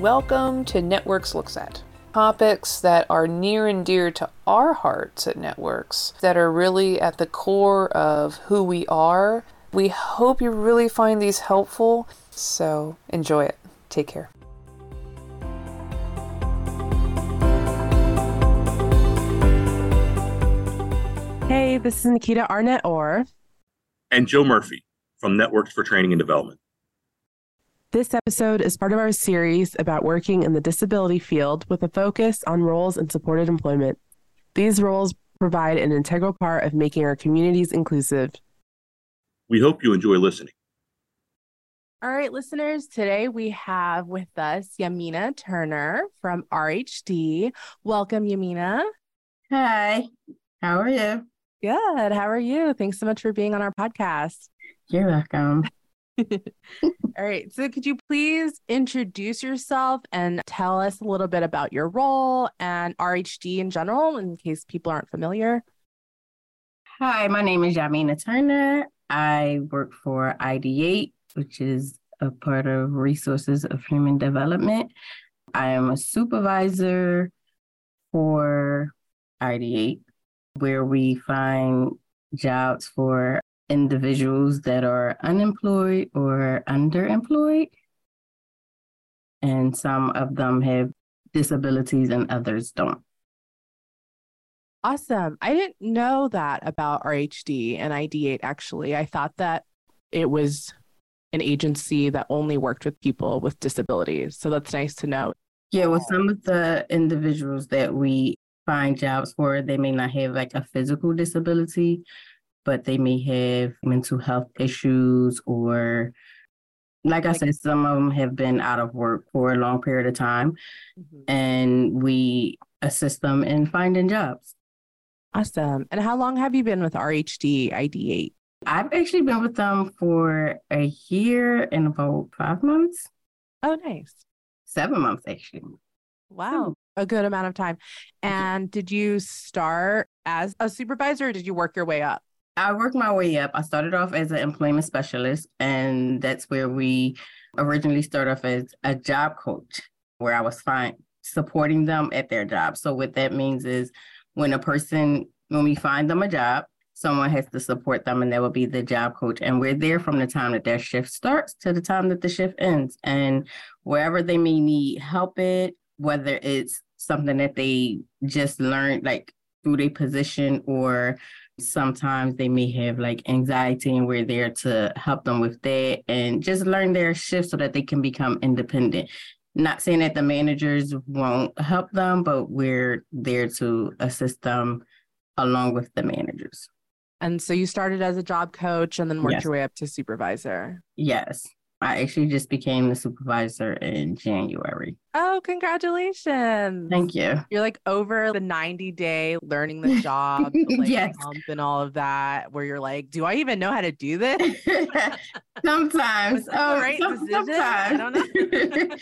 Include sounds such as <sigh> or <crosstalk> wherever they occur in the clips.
Welcome to Networks Looks At. Topics that are near and dear to our hearts at Networks, that are really at the core of who we are. We hope you really find these helpful, so enjoy it. Take care. Hey, this is Nikita Arnett Orr. And Joe Murphy from Networks for Training and Development. This episode is part of our series about working in the disability field with a focus on roles in supported employment. These roles provide an integral part of making our communities inclusive. We hope you enjoy listening. All right, listeners, today we have with us Yamina Turner from RHD. Welcome, Yamina. Hi, how are you? Good. How are you? Thanks so much for being on our podcast. You're welcome. All right. So, could you please introduce yourself and tell us a little bit about your role and RHD in general, in case people aren't familiar? Hi, my name is Yamina Turner. I work for IDEATE, which is a part of Resources of Human Development. I am a supervisor for IDEATE, where we find jobs for individuals that are unemployed or underemployed. And some of them have disabilities and others don't. Awesome. I didn't know that about RHD and IDEATE actually. I thought that it was an agency that only worked with people with disabilities. So that's nice to know. Yeah, well, some of the individuals that we find jobs for, they may not have like a physical disability, but they may have mental health issues or like I said, some of them have been out of work for a long period of time, mm-hmm. and we assist them in finding jobs. Awesome. And how long have you been with RHD IDEATE? I've actually been with them for a year and about five months. Oh, nice. Seven months, actually. Wow. A good amount of time. And did you start as a supervisor or did you work your way up? I worked my way up. I started off as an employment specialist, and that's where we originally started off as a job coach, where I was fine supporting them at their job. So what that means is when a person, when we find them a job, someone has to support them, and that will be the job coach. And we're there from the time that their shift starts to the time that the shift ends. And wherever they may need help it, whether it's something that they just learned like through their position or sometimes they may have like anxiety and we're there to help them with that and just learn their shift so that they can become independent. Not saying that the managers won't help them but we're there to assist them along with the managers. And so you started as a job coach and then worked yes. your way up to supervisor. Yes I actually just became the supervisor in January. Oh, congratulations. Thank you. You're like over the 90 day learning the <laughs> job, like yes. and all of that, where you're like, do I even know how to do this? <laughs> sometimes. <laughs> oh, right. Some, sometimes. I don't know.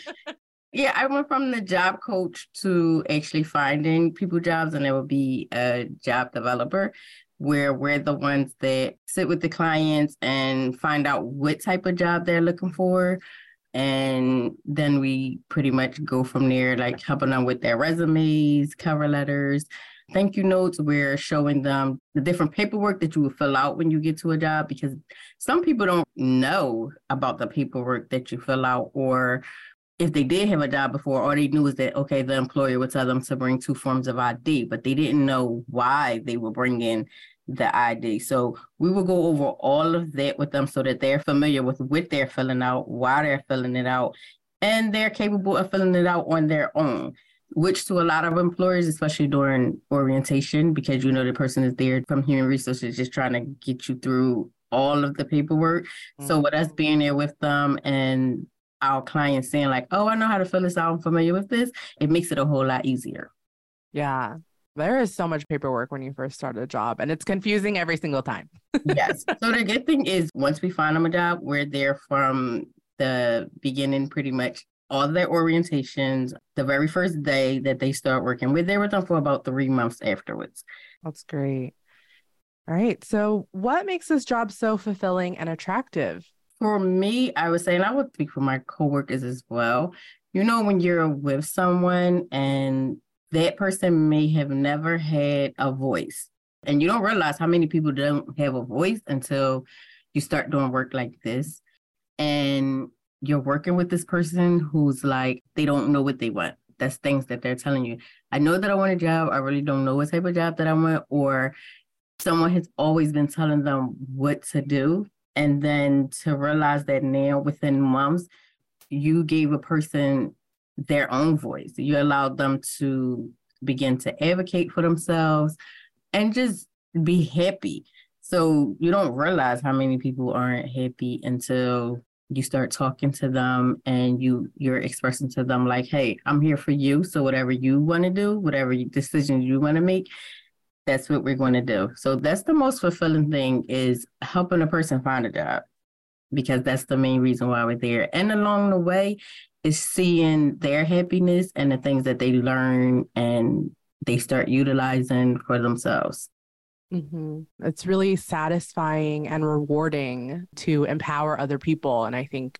yeah, I went from the job coach to actually finding people jobs, and it would be a job developer where we're the ones that sit with the clients and find out what type of job they're looking for. And then we pretty much go from there, like helping them with their resumes, cover letters, thank you notes. We're showing them the different paperwork that you will fill out when you get to a job because some people don't know about the paperwork that you fill out or if they did have a job before, all they knew was that okay, the employer would tell them to bring two forms of ID, but they didn't know why they were bringing the ID. So we will go over all of that with them so that they're familiar with what they're filling out, why they're filling it out, and they're capable of filling it out on their own. Which to a lot of employers, especially during orientation, because you know the person is there from human resources just trying to get you through all of the paperwork. Mm-hmm. So with us being there with them and our clients saying like, "Oh, I know how to fill this out. I'm familiar with this," it makes it a whole lot easier. Yeah, there is so much paperwork when you first start a job, and it's confusing every single time. <laughs> yes. So the good thing is, once we find them a job, we're there from the beginning, pretty much all their orientations, the very first day that they start working. We're there with them for about three months afterwards. That's great. All right. So, what makes this job so fulfilling and attractive? For me, I would say, and I would speak for my coworkers as well. You know, when you're with someone and that person may have never had a voice, and you don't realize how many people don't have a voice until you start doing work like this. And you're working with this person who's like, they don't know what they want. That's things that they're telling you. I know that I want a job. I really don't know what type of job that I want. Or someone has always been telling them what to do. And then to realize that now within months, you gave a person their own voice. You allowed them to begin to advocate for themselves and just be happy. So you don't realize how many people aren't happy until you start talking to them and you you're expressing to them like hey i'm here for you so whatever you want to do whatever decisions you want to make that's what we're going to do so that's the most fulfilling thing is helping a person find a job because that's the main reason why we're there and along the way is seeing their happiness and the things that they learn and they start utilizing for themselves Mm-hmm. It's really satisfying and rewarding to empower other people. And I think,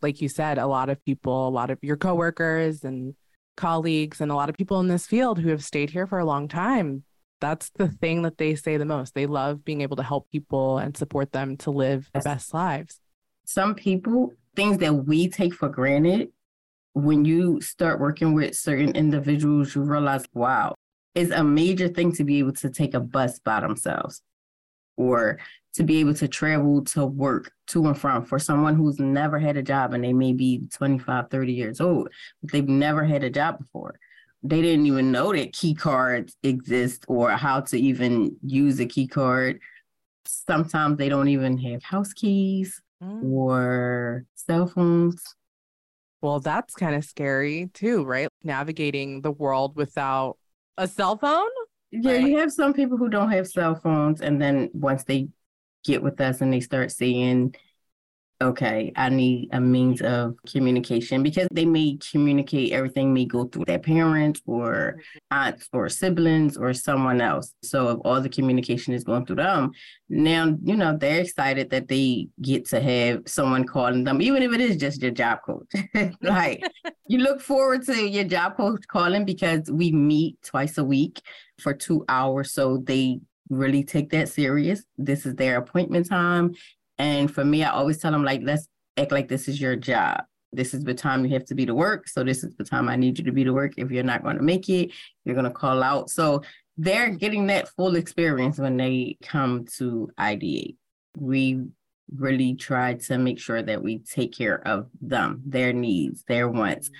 like you said, a lot of people, a lot of your coworkers and colleagues, and a lot of people in this field who have stayed here for a long time, that's the thing that they say the most. They love being able to help people and support them to live the best lives. Some people, things that we take for granted, when you start working with certain individuals, you realize, wow, it's a major thing to be able to take a bus by themselves or to be able to travel to work to and from for someone who's never had a job and they may be 25 30 years old but they've never had a job before. They didn't even know that key cards exist or how to even use a key card. Sometimes they don't even have house keys mm. or cell phones well that's kind of scary too right navigating the world without a cell phone? Yeah, right. you have some people who don't have cell phones, and then once they get with us and they start seeing okay, I need a means of communication because they may communicate everything may go through their parents or aunts or siblings or someone else. So if all the communication is going through them, now, you know, they're excited that they get to have someone calling them, even if it is just your job coach. <laughs> like <laughs> you look forward to your job coach calling because we meet twice a week for two hours. So they really take that serious. This is their appointment time and for me, I always tell them, like, let's act like this is your job. This is the time you have to be to work. So this is the time I need you to be to work. If you're not going to make it, you're going to call out. So they're getting that full experience when they come to ideate. We really try to make sure that we take care of them, their needs, their wants.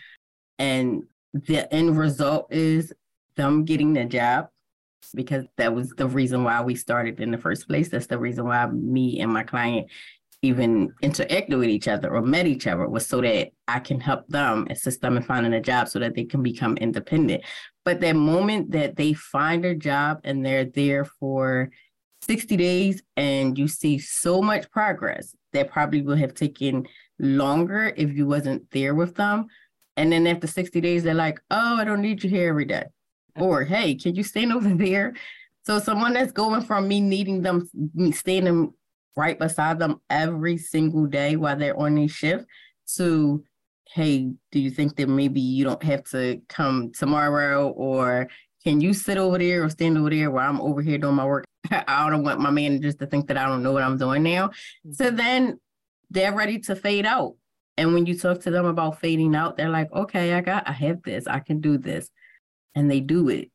And the end result is them getting the job because that was the reason why we started in the first place. That's the reason why me and my client even interacted with each other or met each other was so that I can help them assist them in finding a job so that they can become independent. But that moment that they find a job and they're there for 60 days and you see so much progress that probably would have taken longer if you wasn't there with them. And then after 60 days, they're like, oh, I don't need you here every day or hey, can you stand over there? So someone that's going from me needing them, me standing right beside them every single day while they're on their shift to hey, do you think that maybe you don't have to come tomorrow or can you sit over there or stand over there while I'm over here doing my work? <laughs> I don't want my managers to think that I don't know what I'm doing now. Mm-hmm. So then they're ready to fade out. And when you talk to them about fading out, they're like, okay, I got, I have this, I can do this and they do it.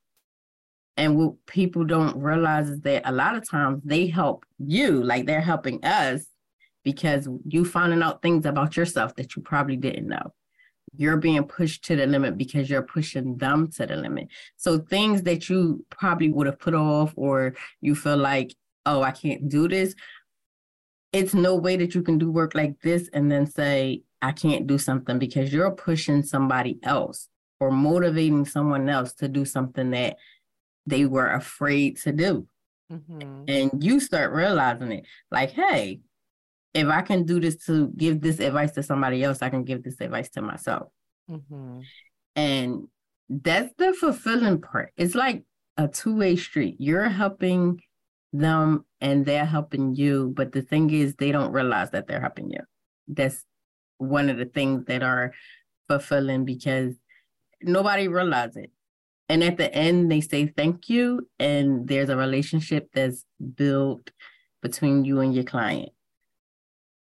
And what people don't realize is that a lot of times they help you, like they're helping us because you finding out things about yourself that you probably didn't know. You're being pushed to the limit because you're pushing them to the limit. So things that you probably would have put off or you feel like, oh, I can't do this. It's no way that you can do work like this and then say, I can't do something because you're pushing somebody else or motivating someone else to do something that they were afraid to do. Mm-hmm. And you start realizing it like, hey, if I can do this to give this advice to somebody else, I can give this advice to myself. Mm-hmm. And that's the fulfilling part. It's like a two way street. You're helping them and they're helping you. But the thing is, they don't realize that they're helping you. that's one of the things that are fulfilling because nobody realizes it. And at the end, they say thank you, and there's a relationship that's built between you and your client.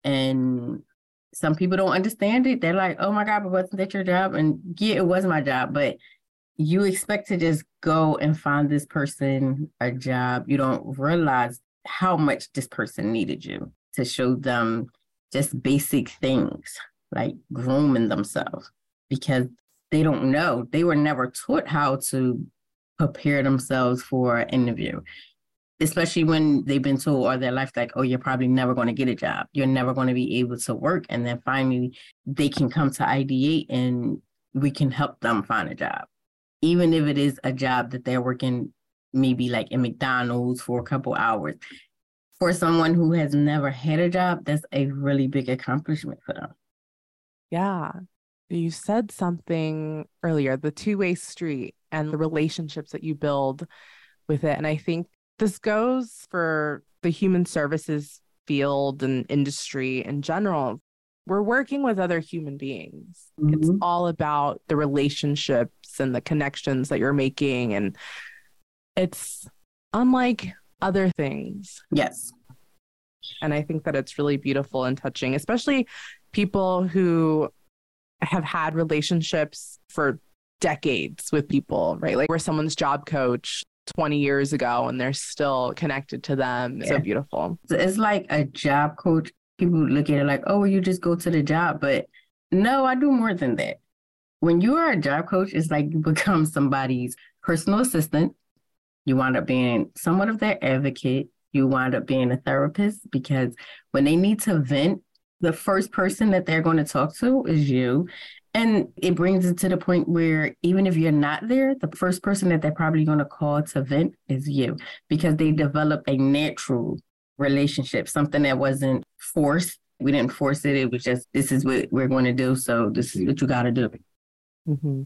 And some people don't understand it. They're like, oh my God, but wasn't that your job? And yeah, it was my job, but you expect to just go and find this person a job. You don't realize how much this person needed you to show them just basic things like grooming themselves because they don't know. They were never taught how to prepare themselves for an interview, especially when they've been told all their life, like, oh, you're probably never going to get a job. You're never going to be able to work. And then finally, they can come to ideate and we can help them find a job. Even if it is a job that they're working maybe like in McDonald's for a couple hours. For someone who has never had a job, that's a really big accomplishment for them. Yeah. You said something earlier the two way street and the relationships that you build with it. And I think this goes for the human services field and industry in general. We're working with other human beings. Mm-hmm. It's all about the relationships and the connections that you're making. And it's unlike other things. Yes. And I think that it's really beautiful and touching, especially people who have had relationships for decades with people, right? Like where someone's job coach 20 years ago and they're still connected to them. Yeah. So beautiful. It's like a job coach. People look at it like, oh, you just go to the job. But no, I do more than that. When you are a job coach, it's like you <laughs> become somebody's personal assistant. You wind up being somewhat of their advocate. You wind up being a therapist because when they need to vent, the first person that they're going to talk to is you. And it brings it to the point where even if you're not there, the first person that they're probably going to call to vent is you because they develop a natural relationship, something that wasn't forced. We didn't force it. It was just, this is what we're going to do. So this is what you got to do. Mm-hmm.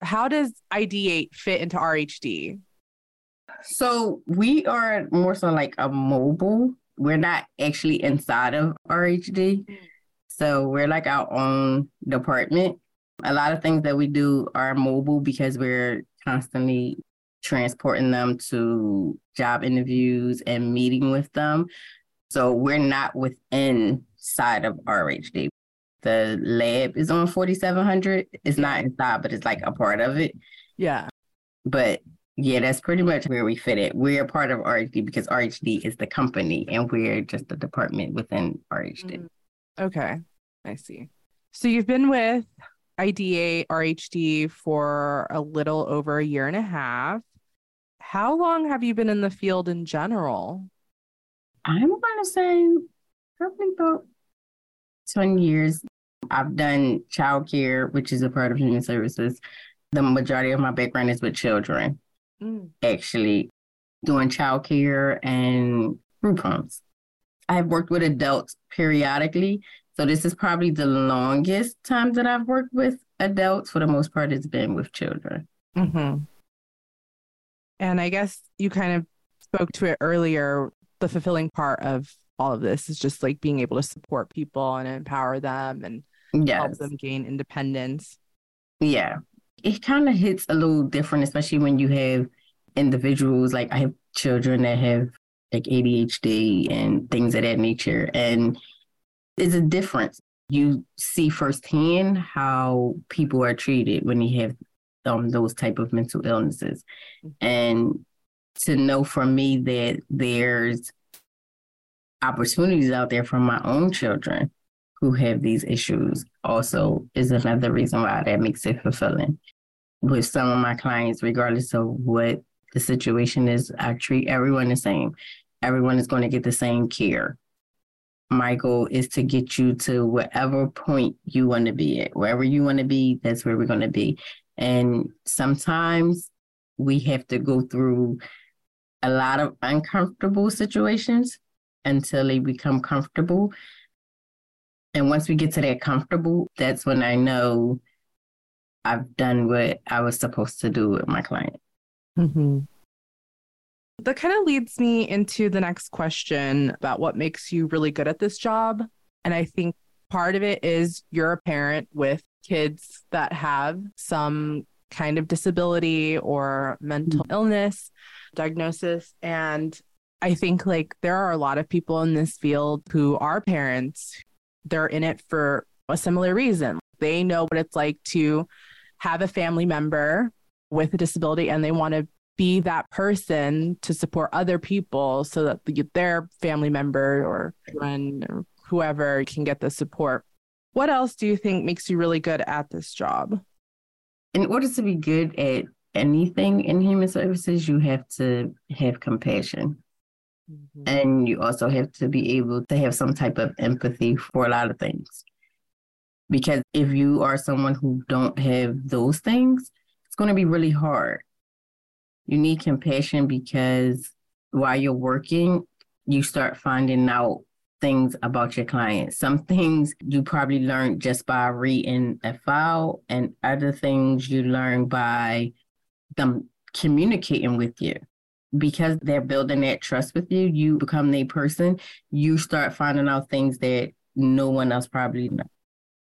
How does Ideate fit into RHD? So we are more so like a mobile we're not actually inside of RHD. So we're like our own department. A lot of things that we do are mobile because we're constantly transporting them to job interviews and meeting with them. So we're not within side of RHD. The lab is on 4700. It's not inside, but it's like a part of it. Yeah. But yeah, that's pretty much where we fit it. We're part of RHD because RHD is the company and we're just the department within RHD. Mm, okay, I see. So you've been with IDEATE RHD for a little over a year and a half. How long have you been in the field in general? I'm going to say probably about 10 years. I've done childcare, which is a part of human services. The majority of my background is with children mm. actually doing childcare and group homes. I've worked with adults periodically. So this is probably the longest time that I've worked with adults. For the most part, it's been with children. Mm-hmm. And I guess you kind of spoke to it earlier. The fulfilling part of all of this is just like being able to support people and empower them and yes. help them gain independence. Yeah it kind of hits a little different, especially when you have individuals like I have children that have like ADHD and things of that nature. And it's a difference. You see firsthand how people are treated when you have um, those type of mental illnesses. Mm-hmm. And to know for me that there's opportunities out there for my own children who have these issues also is another reason why that makes it fulfilling. With some of my clients, regardless of what the situation is, I treat everyone the same. Everyone is going to get the same care. My goal is to get you to whatever point you want to be at. Wherever you want to be, that's where we're going to be. And sometimes we have to go through a lot of uncomfortable situations until they become comfortable. And once we get to that comfortable, that's when I know I've done what I was supposed to do with my client. Mm-hmm. That kind of leads me into the next question about what makes you really good at this job. And I think part of it is you're a parent with kids that have some kind of disability or mental mm-hmm. illness diagnosis. And I think like there are a lot of people in this field who are parents. They're in it for a similar reason. They know what it's like to have a family member with a disability and they want to be that person to support other people so that their family member or friend or whoever can get the support. What else do you think makes you really good at this job? In order to be good at anything in human services, you have to have compassion. Mm-hmm. And you also have to be able to have some type of empathy for a lot of things. Because if you are someone who don't have those things, it's going to be really hard. You need compassion because while you're working, you start finding out things about your client. Some things you probably learned just by reading a file, and other things you learn by them communicating with you. Because they're building that trust with you, you become the person, you start finding out things that no one else probably knows.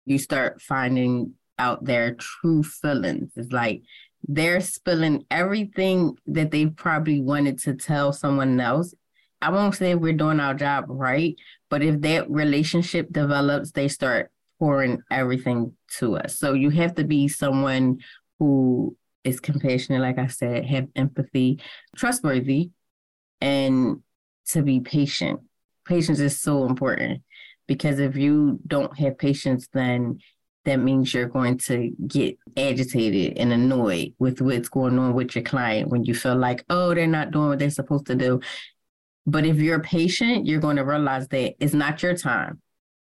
You start finding out their true feelings. It's like they're spilling everything that they probably wanted to tell someone else. I won't say we're doing our job right, but if that relationship develops, they start pouring everything to us. So you have to be someone who is compassionate, like I said, have empathy, trustworthy, and to be patient. Patience is so important because if you don't have patience, then that means you're going to get agitated and annoyed with what's going on with your client when you feel like, oh, they're not doing what they're supposed to do. But if you're patient, you're going to realize that it's not your time.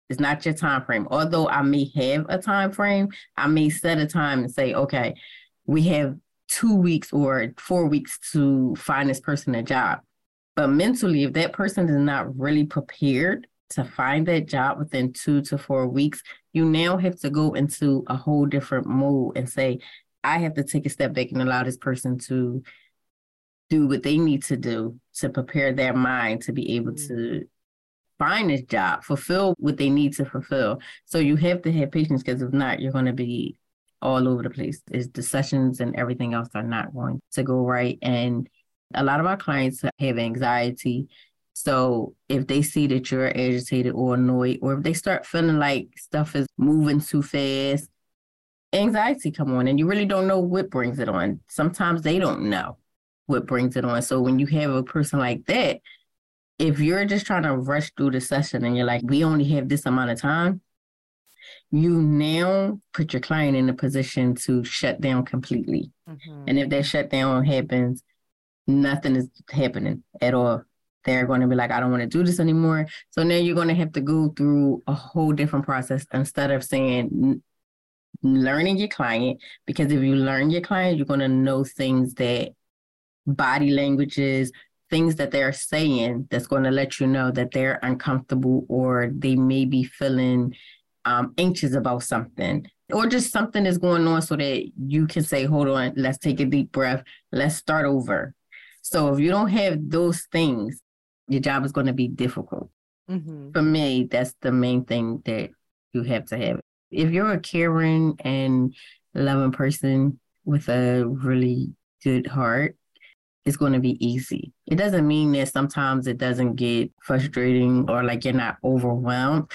It's not your time frame. Although I may have a time frame, I may set a time and say, okay, we have two weeks or four weeks to find this person a job. But mentally, if that person is not really prepared to find that job within two to four weeks, you now have to go into a whole different mode and say, I have to take a step back and allow this person to do what they need to do to prepare their mind to be able to mm-hmm. find this job, fulfill what they need to fulfill. So you have to have patience because if not, you're going to be all over the place. Is the sessions and everything else are not going to go right. And a lot of our clients have anxiety. So if they see that you're agitated or annoyed, or if they start feeling like stuff is moving too fast, anxiety come on and you really don't know what brings it on. Sometimes they don't know what brings it on. So when you have a person like that, if you're just trying to rush through the session and you're like, we only have this amount of time, you now put your client in a position to shut down completely. Mm-hmm. And if that shutdown happens, nothing is happening at all. They're going to be like, I don't want to do this anymore. So now you're going to have to go through a whole different process instead of saying, learning your client because if you learn your client you're going to know things that body languages, things that they're saying that's going to let you know that they're uncomfortable or they may be feeling um, anxious about something or just something is going on so that you can say, hold on, let's take a deep breath, let's start over. So if you don't have those things, your job is going to be difficult. Mm-hmm. For me, that's the main thing that you have to have. If you're a caring and loving person with a really good heart, it's going to be easy. It doesn't mean that sometimes it doesn't get frustrating or like you're not overwhelmed.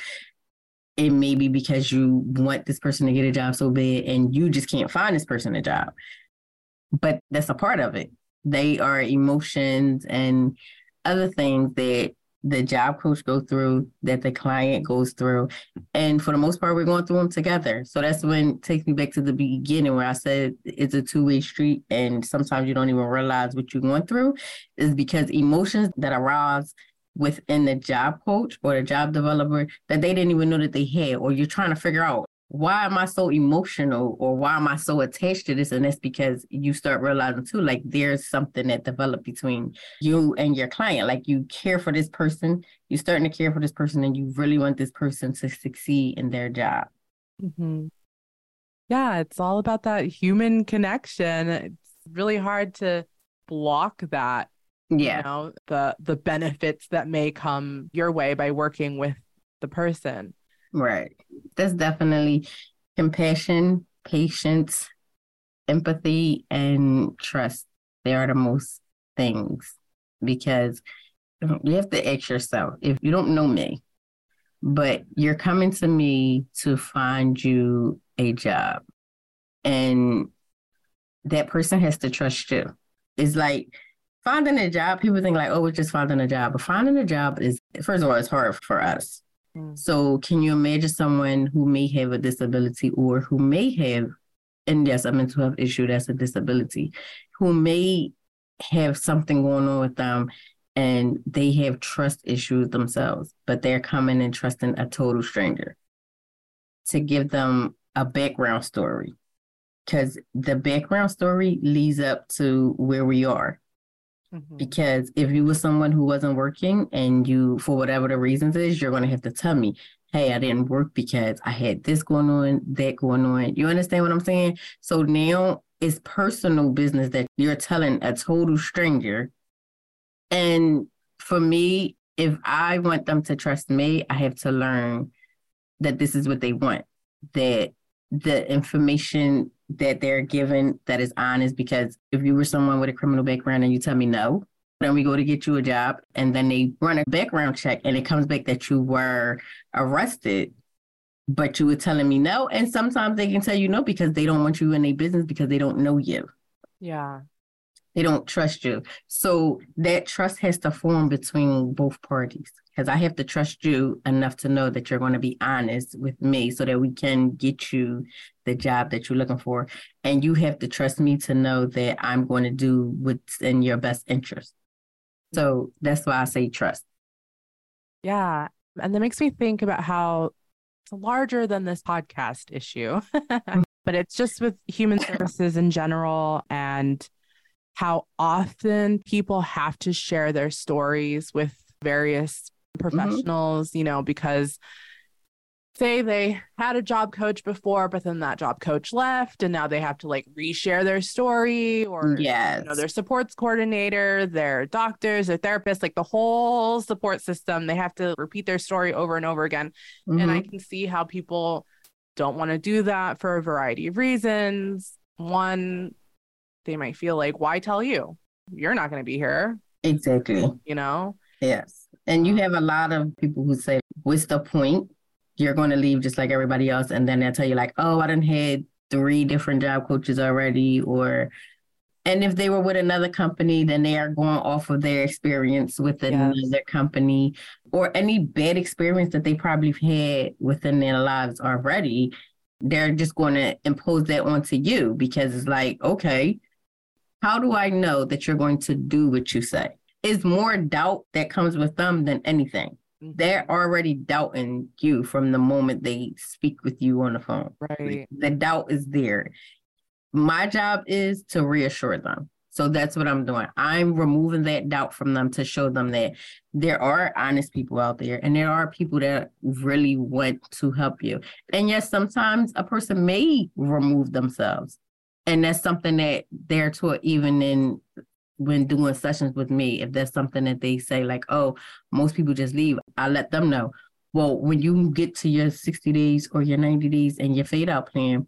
It may be because you want this person to get a job so bad and you just can't find this person a job. But that's a part of it. They are emotions and other things that the job coach go through, that the client goes through. And for the most part, we're going through them together. So that's when takes me back to the beginning where I said it's a two-way street and sometimes you don't even realize what you're going through is because emotions that arise within the job coach or the job developer that they didn't even know that they had, or you're trying to figure out why am I so emotional or why am I so attached to this? And that's because you start realizing too, like there's something that developed between you and your client. Like you care for this person, you're starting to care for this person, and you really want this person to succeed in their job. Mm-hmm. Yeah, it's all about that human connection. It's really hard to block that. Yeah. You know, the the benefits that may come your way by working with the person. Right. That's definitely compassion, patience, empathy, and trust. They are the most things because you have to ask yourself if you don't know me, but you're coming to me to find you a job, and that person has to trust you. It's like finding a job. People think like, oh, it's just finding a job, but finding a job is first of all, it's hard for us. Mm. So, can you imagine someone who may have a disability or who may have, and yes, a mental health issue that's a disability, who may have something going on with them and they have trust issues themselves, but they're coming and trusting a total stranger to give them a background story. Because the background story leads up to where we are. Mm-hmm. Because if you were someone who wasn't working and you, for whatever the reasons is, you're going to have to tell me, hey, I didn't work because I had this going on, that going on. You understand what I'm saying? So now it's personal business that you're telling a total stranger. And for me, if I want them to trust me, I have to learn that this is what they want, that the information that they're given that is honest because if you were someone with a criminal background and you tell me no, then we go to get you a job and then they run a background check and it comes back that you were arrested, but you were telling me no. And sometimes they can tell you no because they don't want you in their business because they don't know you. Yeah. They don't trust you. So that trust has to form between both parties because I have to trust you enough to know that you're going to be honest with me so that we can get you the job that you're looking for. And you have to trust me to know that I'm going to do what's in your best interest. So that's why I say trust. Yeah. And that makes me think about how it's larger than this podcast issue, <laughs> but it's just with human services in general and how often people have to share their stories with various. Professionals, mm-hmm. you know, because say they had a job coach before, but then that job coach left and now they have to like reshare their story or yes. you know, their supports coordinator, their doctors, their therapists, like the whole support system. They have to repeat their story over and over again. Mm-hmm. And I mm-hmm. can see how people don't want to do that for a variety of reasons. One, they might feel like, why tell you? You're not going to be here. Exactly. You know? Yes. And you have a lot of people who say, What's the point? You're going to leave just like everybody else. And then they'll tell you, like, oh, I done had three different job coaches already. Or, and if they were with another company, then they are going off of their experience with another yes. company or any bad experience that they probably had within their lives already. They're just going to impose that onto you because it's like, okay, how do I know that you're going to do what you say? It's more doubt that comes with them than anything. Mm-hmm. They're already doubting you from the moment they speak with you on the phone. Right. The doubt is there. My job is to reassure them. So that's what I'm doing. I'm removing that doubt from them to show them that there are honest people out there and there are people that really want to help you. And yes, sometimes a person may remove themselves. And that's something that they're taught even in when doing sessions with me, if there's something that they say like, oh, most people just leave, I let them know. Well, when you get to your 60 days or your 90 days and your fade out plan,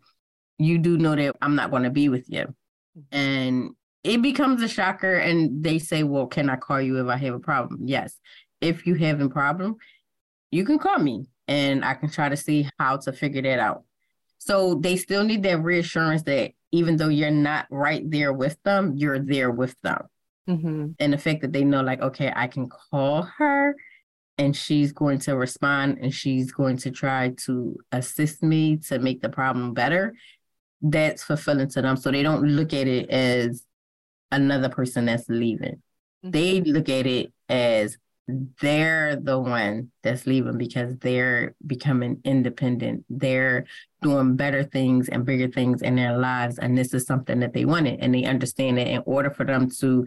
you do know that I'm not going to be with you. Mm-hmm. And it becomes a shocker. And they say, well, can I call you if I have a problem? Yes. If you have a problem, you can call me and I can try to see how to figure that out. So they still need that reassurance that even though you're not right there with them, you're there with them. Mm-hmm. And the fact that they know, like, okay, I can call her and she's going to respond and she's going to try to assist me to make the problem better, that's fulfilling to them. So they don't look at it as another person that's leaving. Mm-hmm. They look at it as they're the one that's leaving because they're becoming independent. They're doing better things and bigger things in their lives. And this is something that they wanted. And they understand that in order for them to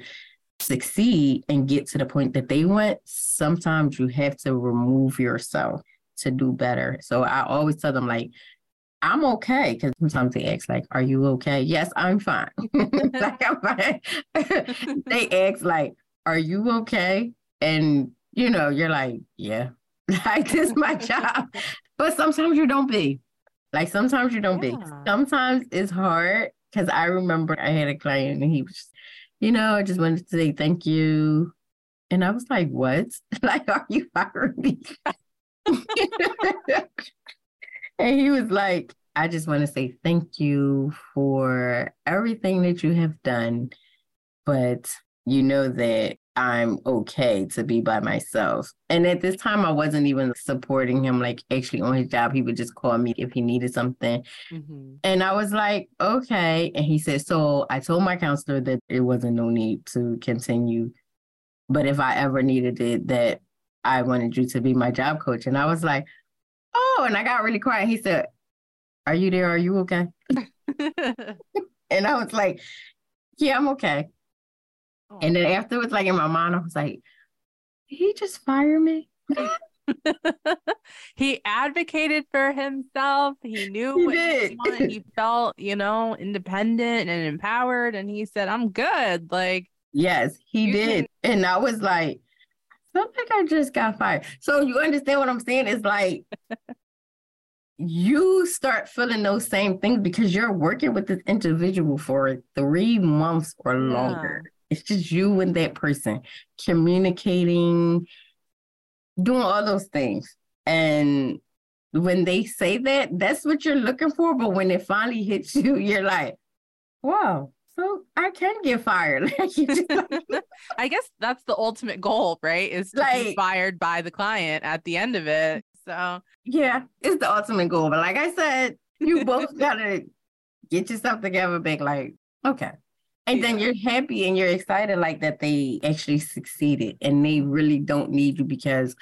succeed and get to the point that they want, sometimes you have to remove yourself to do better. So I always tell them, like, I'm okay. Because sometimes they ask, like, are you okay? Yes, I'm fine. <laughs> like, I'm fine. <laughs> they ask, like, are you okay? And you know you're like yeah <laughs> like this is my job But sometimes you don't be. Like sometimes you don't Yeah. be. Sometimes it's hard because I remember I had a client and he was, just, you know, I just wanted to say thank you. And I was like, what? <laughs> like, are you firing me? <laughs> and he was like, I just want to say thank you for everything that you have done. But you know that I'm okay to be by myself. And at this time, I wasn't even supporting him, like actually on his job. He would just call me if he needed something. Mhm. And I was like, okay. And he said, so I told my counselor that it wasn't no need to continue. But if I ever needed it, that I wanted you to be my job coach. And I was like, oh, and I got really quiet. He said, are you there? Are you okay? <laughs> And I was like, yeah, I'm okay. Oh. And then afterwards, like in my mind, I was like, did he just fire me? <laughs> he advocated for himself. He knew He what did. he wanted. He <laughs> felt, you know, independent and empowered. And he said, I'm good. Like, Yes, he did. And I was like, I feel like I just got fired. So you understand what I'm saying? It's like you start feeling those same things because you're working with this individual for three months or longer. It's just you and that person communicating, doing all those things. And when they say that, that's what you're looking for. But when it finally hits you, you're like, wow, so I can get fired. <laughs> Like, <laughs> I guess that's the ultimate goal, right? Is to be Like- fired by the client at the end of it. So, yeah, it's the ultimate goal. But like I said, you both <laughs> gotta get yourself together, big like, okay. And then you're happy and you're excited like that they actually succeeded and they really don't need you because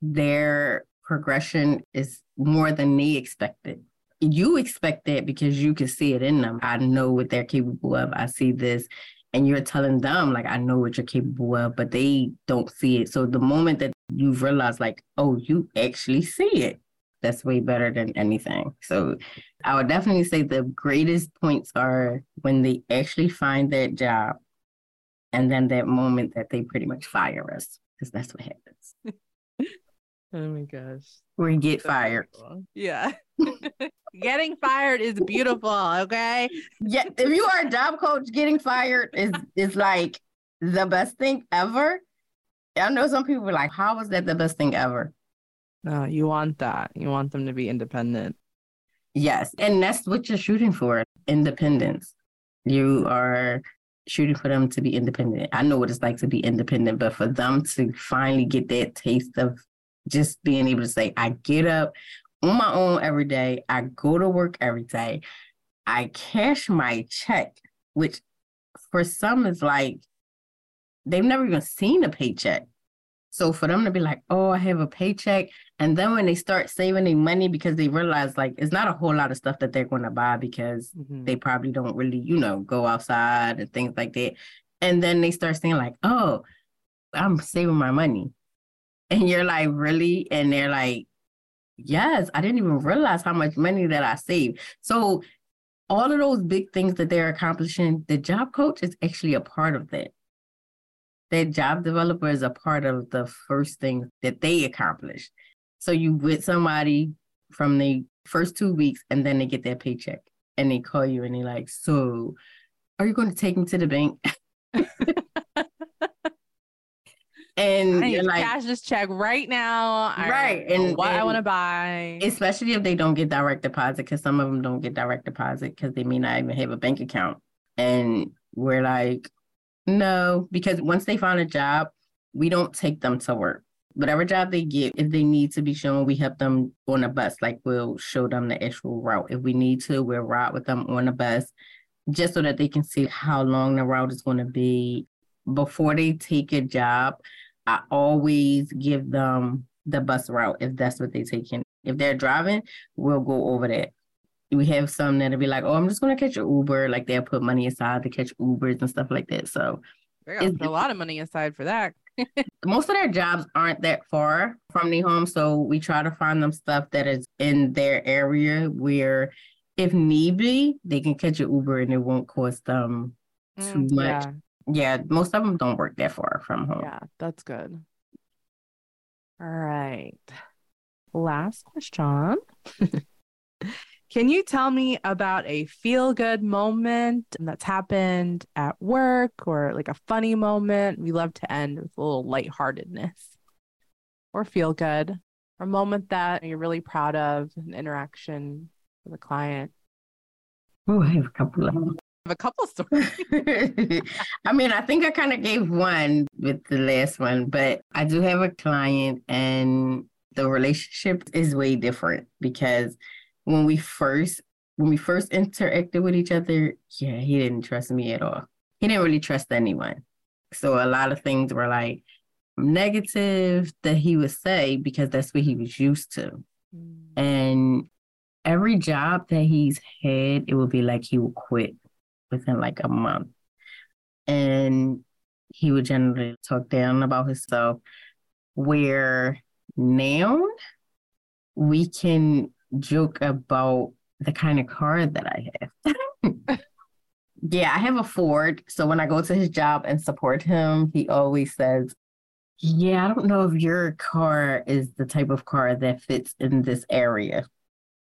their progression is more than they expected. You expect that because you can see it in them. I know what they're capable of. I see this. And you're telling them, like, I know what you're capable of, but they don't see it. So the moment that you realize, like, oh, you actually see it, that's way better than anything. So I would definitely say the greatest points are when they actually find that job and then that moment that they pretty much fire us, because that's what happens. <laughs> oh my gosh. We get So fired. beautiful. Yeah. <laughs> Getting fired is beautiful. Okay. Yeah, if you are a job coach, getting fired is is like the best thing ever. I know some people are like, how is that the best thing ever? No, you want that. You want them to be independent. Yes, and that's what you're shooting for, independence. You are shooting for them to be independent. I know what it's like to be independent, but for them to finally get that taste of just being able to say, I get up on my own every day, I go to work every day, I cash my check, which for some is like they've never even seen a paycheck. So for them to be like, oh, I have a paycheck. And then when they start saving their money because they realize like it's not a whole lot of stuff that they're going to buy because Mhm. they probably don't really, you know, go outside and things like that. And then they start saying like, oh, I'm saving my money. And you're like, really? And they're like, yes, I didn't even realize how much money that I saved. So all of those big things that they're accomplishing, the job coach is actually a part of that. That job developer is a part of the first thing that they accomplish. So you with somebody from the first two weeks and then they get their paycheck and they call you and they're like, so are you going to take me to the bank? <laughs> and I you're like, cash this check right now. Right, and- what I want to buy. especially if they don't get direct deposit because some of them don't get direct deposit because they may not even have a bank account and we're like no because once they find a job we don't take them to work whatever job they get if they need to be shown we help them on a bus like we'll show them the actual route if we need to we'll ride with them on a bus just so that they can see how long the route is going to be before they take a job i always give them the bus route if that's what they're taking if they're driving, we'll go over that. We have some that'll be like, oh, I'm just gonna catch an Uber. Like they'll put money aside to catch Ubers and stuff like that. So They it's- a lot of money aside for that. Most of their jobs aren't that far from the home. So we try to find them stuff that is in their area where if need be, they can catch an Uber and it won't cost them too Mm, much. Yeah, Yeah, most of them don't work that far from home. yeah, that's good. All right. Last question. <laughs> Can you tell me about a feel good moment that's happened at work or like a funny moment? We love to end with a little lightheartedness or feel good, or a moment that you're really proud of, an interaction with a client. Oh, I have a couple of them. I have a couple stories. <laughs> I mean, I think I kind of gave one with the last one, but I do have a client and the relationship is way different because when we first when we first interacted with each other, yeah, he didn't trust me at all. He didn't really trust anyone. So a lot of things were like negative that he would say because that's what he was used to. Mm. And every job that he's had, it would be like he would quit within like a month. And he would generally talk down about himself. Where now we can joke about the kind of car that I have. <laughs> yeah, I have a Ford. So when I go to his job and support him, he always says, Yeah, I don't know if your car is the type of car that fits in this area.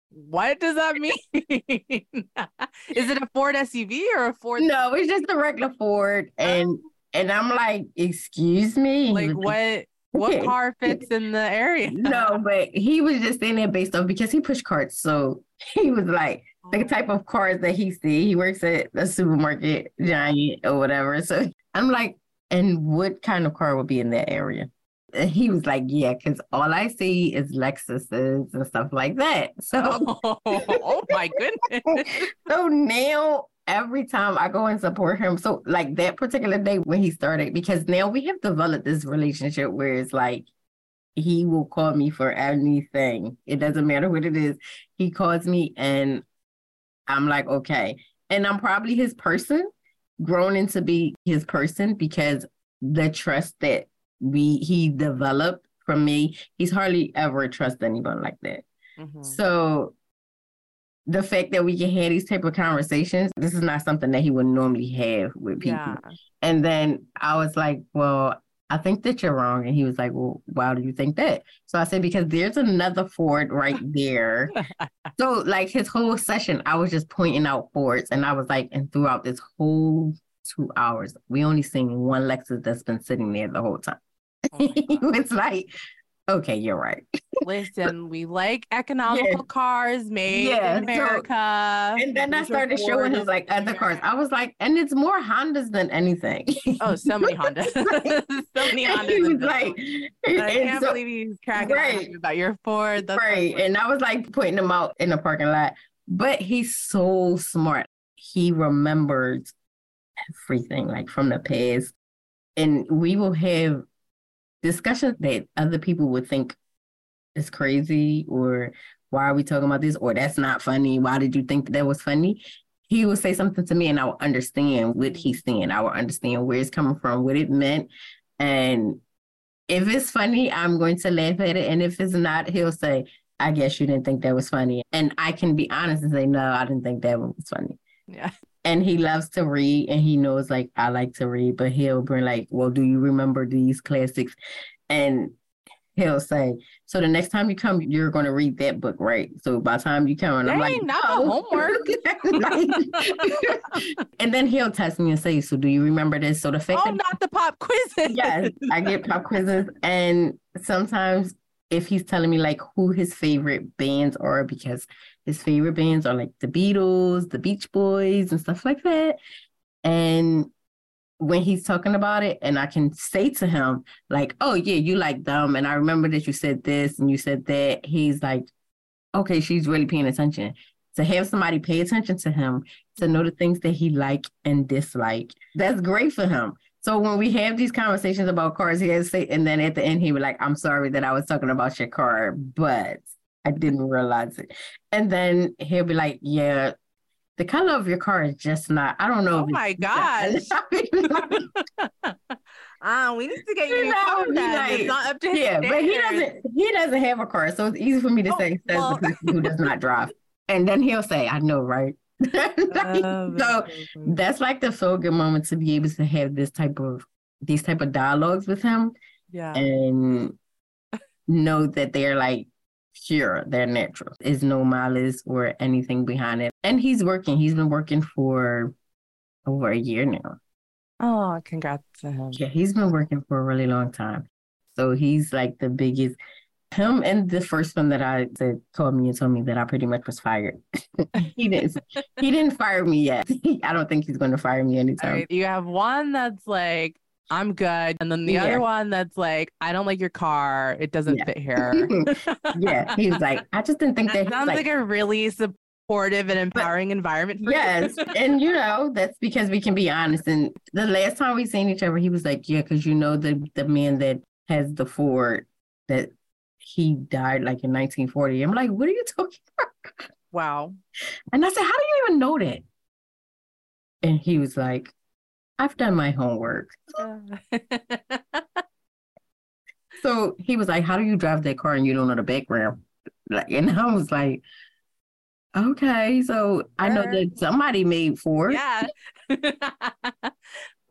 What does that mean? <laughs> is it a Ford SUV or a Ford? No, it's just a regular Ford. And oh. and I'm like, excuse me. Like what what car fits in the area? <laughs> no, but he was just saying that based off because he pushed carts. So <laughs> he was like the oh. type of cars that he see. He works at a supermarket giant or whatever. So <laughs> I'm like, and what kind of car would be in that area? And he was like, yeah, because all I see is Lexuses and stuff like that. So, oh, oh my goodness. so now every time I go and support him. So like that particular day when he started, because now we have developed this relationship where it's like he will call me for anything. It doesn't matter what it is. He calls me and I'm like, okay. And I'm probably his person, grown into be his person because the trust that we he developed from me, he's hardly ever trust anyone like that. Mm-hmm. So the fact that we can have these type of conversations, this is not something that he would normally have with people. Yeah. And then I was like, well, I think that you're wrong. And he was like, well, why do you think that? So I said, because there's another Ford right <laughs> there. <laughs> so like his whole session, I was just pointing out Fords. And I was like, and throughout this whole two hours, we only seen one Lexus that's been sitting there the whole time. Oh <laughs> was like, Okay, you're right. <laughs> Listen, we like economical yeah. cars made yeah, in America. So, and then I started showing him like other cars. I was like, and it's more Hondas than anything. Oh, so many Hondas. <laughs> <laughs> so many Hondas. He was like, I can't so, believe he's cracking right. about your Ford. That's right. and I was like putting him out in the parking lot. But he's so smart. He remembered everything like from the past. And we will have discussions that other people would think is crazy or why are we talking about this? Or that's not funny. Why did you think that, that was funny? He would say something to me and i would understand what he's saying. I would understand where it's coming from what it meant. And if it's funny i'm going to laugh at it. And if it's not he'll say i guess you didn't think that was funny. And i can be honest and say no i didn't think that one was funny. Yeah and he loves to read and he knows like I like to read, but he'll bring like, well, do you remember these classics? And he'll say, so the next time you come, you're going to read that book, right? So by the time you come, and I'm like, not oh. homework. <laughs> <laughs> and then he'll test me and say, so do you remember this? So the fact oh, that, not the pop quizzes. yes, I get pop quizzes, and sometimes if he's telling me like who his favorite bands are because his favorite bands are like the Beatles, the Beach Boys, and stuff like that. And when he's talking about it, and I can say to him, like, oh, yeah, you like them. And I remember that you said this and you said that. He's like, okay, she's really paying attention. To have somebody pay attention to him, to know the things that he like and dislike, that's great for him. So when we have these conversations about cars, he has to say, and then at the end, he was like, I'm sorry that I was talking about your car, but I didn't realize it. And then he'll be like, yeah, the color of your car is just not, I don't know. Oh my gosh. <laughs> uh, we need to get you, know, like, It's not up to him. Yeah, but he doesn't he doesn't have a car. So it's easy for me to oh, say says well. the person who does not drive. And then he'll say, I know, right? <laughs> oh, so that's like the so good moment to be able to have this type of these type of dialogues with him. Yeah. And know that they're like pure. They're natural. There's no malice or anything behind it. And he's working. He's been working for over a year now. Oh, congrats to him. Yeah, he's been working for a really long time. So he's like the biggest. Him and the first one that I said called me and told me that I pretty much was fired. <laughs> he didn't. he didn't fire me yet. <laughs> I don't think he's going to fire me anytime. Right, you have one that's like, I'm good. And then the yeah. other one that's like, I don't like your car. It doesn't yeah. fit <laughs> here. yeah. He was like, I just didn't think that. that sounds like, like, a really supportive and empowering but, environment for yes. and you know, that's because we can be honest. And the last time we seen each other, he was like, Yeah, because you know the the man that has the Ford that he died like in 1940. I'm like, what are you talking <laughs> about? Wow. And I said, How do you even know that? And he was like, I've done my homework. <laughs> so he was like, How do you drive that car and you don't know the background? Like, and I was like, Okay, so I know that somebody made Ford. Yeah. <laughs>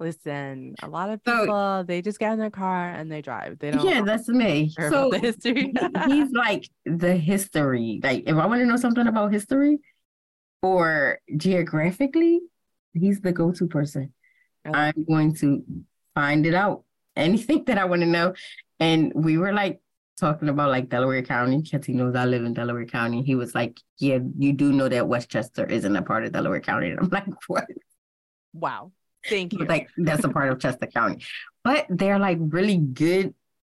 Listen, a lot of people so, they just get in their car and they drive. They don't. Yeah, that's me. So the history. <laughs> he's like the history. Like if I want to know something about history or geographically, he's the go-to person. I'm going to find it out. <laughs> Anything that I want to know. And we were like talking about like Delaware County because he knows I live in Delaware County. He was like, Yeah, you do know that West Chester isn't a part of Delaware County. And I'm like, <laughs> What? Wow. Thank you. Like that's a part of Chester County. But they're like really good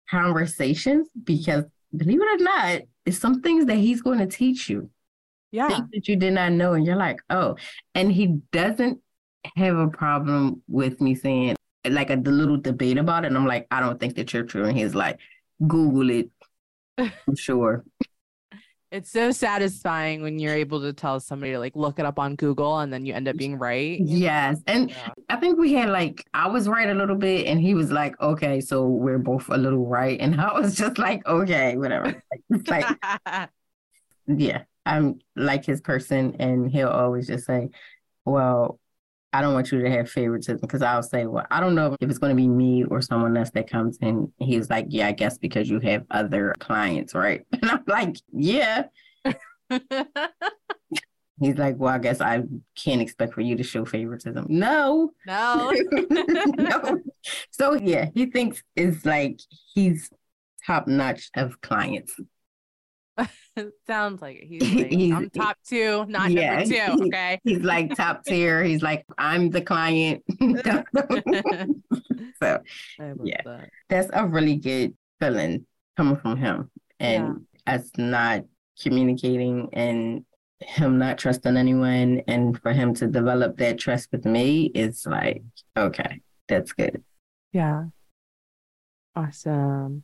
conversations because believe it or not, it's some things that he's going to teach you. Yeah. Things that you did not know. And you're like, oh. And he doesn't have a problem with me saying like a little debate about it. And I'm like, I don't think that you're true. And he's like, Google it. <laughs> I'm sure. It's so satisfying when you're able to tell somebody to like look it up on Google and then you end up being right. Yes. And yeah. I think we had like, I was right a little bit and he was like, okay, so we're both a little right. And <laughs> I was just like, okay, whatever. <laughs> like, yeah, I'm like his person. And he'll always just say, well, I don't want you to have favoritism because I'll say, well, I don't know if it's going to be me or someone else that comes in. He's like, yeah, I guess because you have other clients, right? <laughs> And I'm like, yeah. <laughs> He's like, well, I guess I can't expect for you to show favoritism. No, no, <laughs> no. So yeah, he thinks it's like he's top notch of clients. <laughs> Sounds like it. He's, like, he's I'm top two, not yeah, number two. Okay. He's like top <laughs> tier. He's like, I'm the client. <laughs> so yeah, that. that's a really good feeling coming from him. And yeah. us not communicating and him not trusting anyone and for him to develop that trust with me is like, okay, that's good. Yeah. Awesome.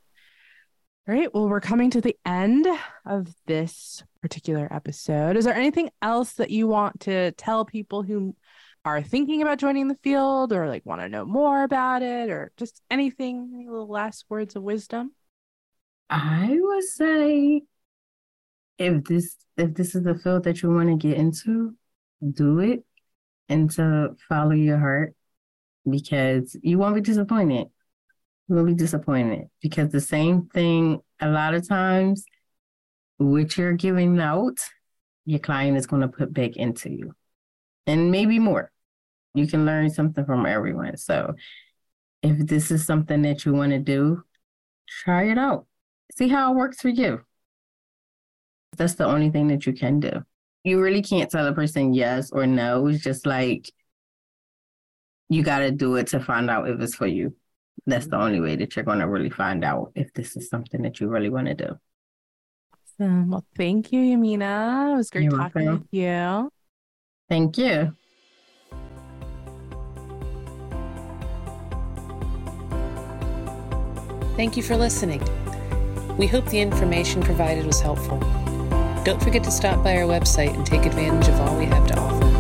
All right. Well, we're coming to the end of this particular episode. Is there anything else that you want to tell people who are thinking about joining the field or like want to know more about it or just anything, any little last words of wisdom? I would say if this if this is the field that you want to get into, do it and to follow your heart because you won't be disappointed be disappointed because the same thing a lot of times what you're giving out your client is going to put back into you. And maybe more. You can learn something from everyone. So if this is something that you want to do try it out. See how it works for you. That's the only thing that you can do. You really can't tell a person yes or no. It's just like you got to do it to find out if it's for you that's the only way that you're going to really find out if this is something that you really want to do. Awesome. Well, thank you, Yamina. It was great you're talking welcome. with you. Thank you. Thank you for listening. We hope the information provided was helpful. Don't forget to stop by our website and take advantage of all we have to offer.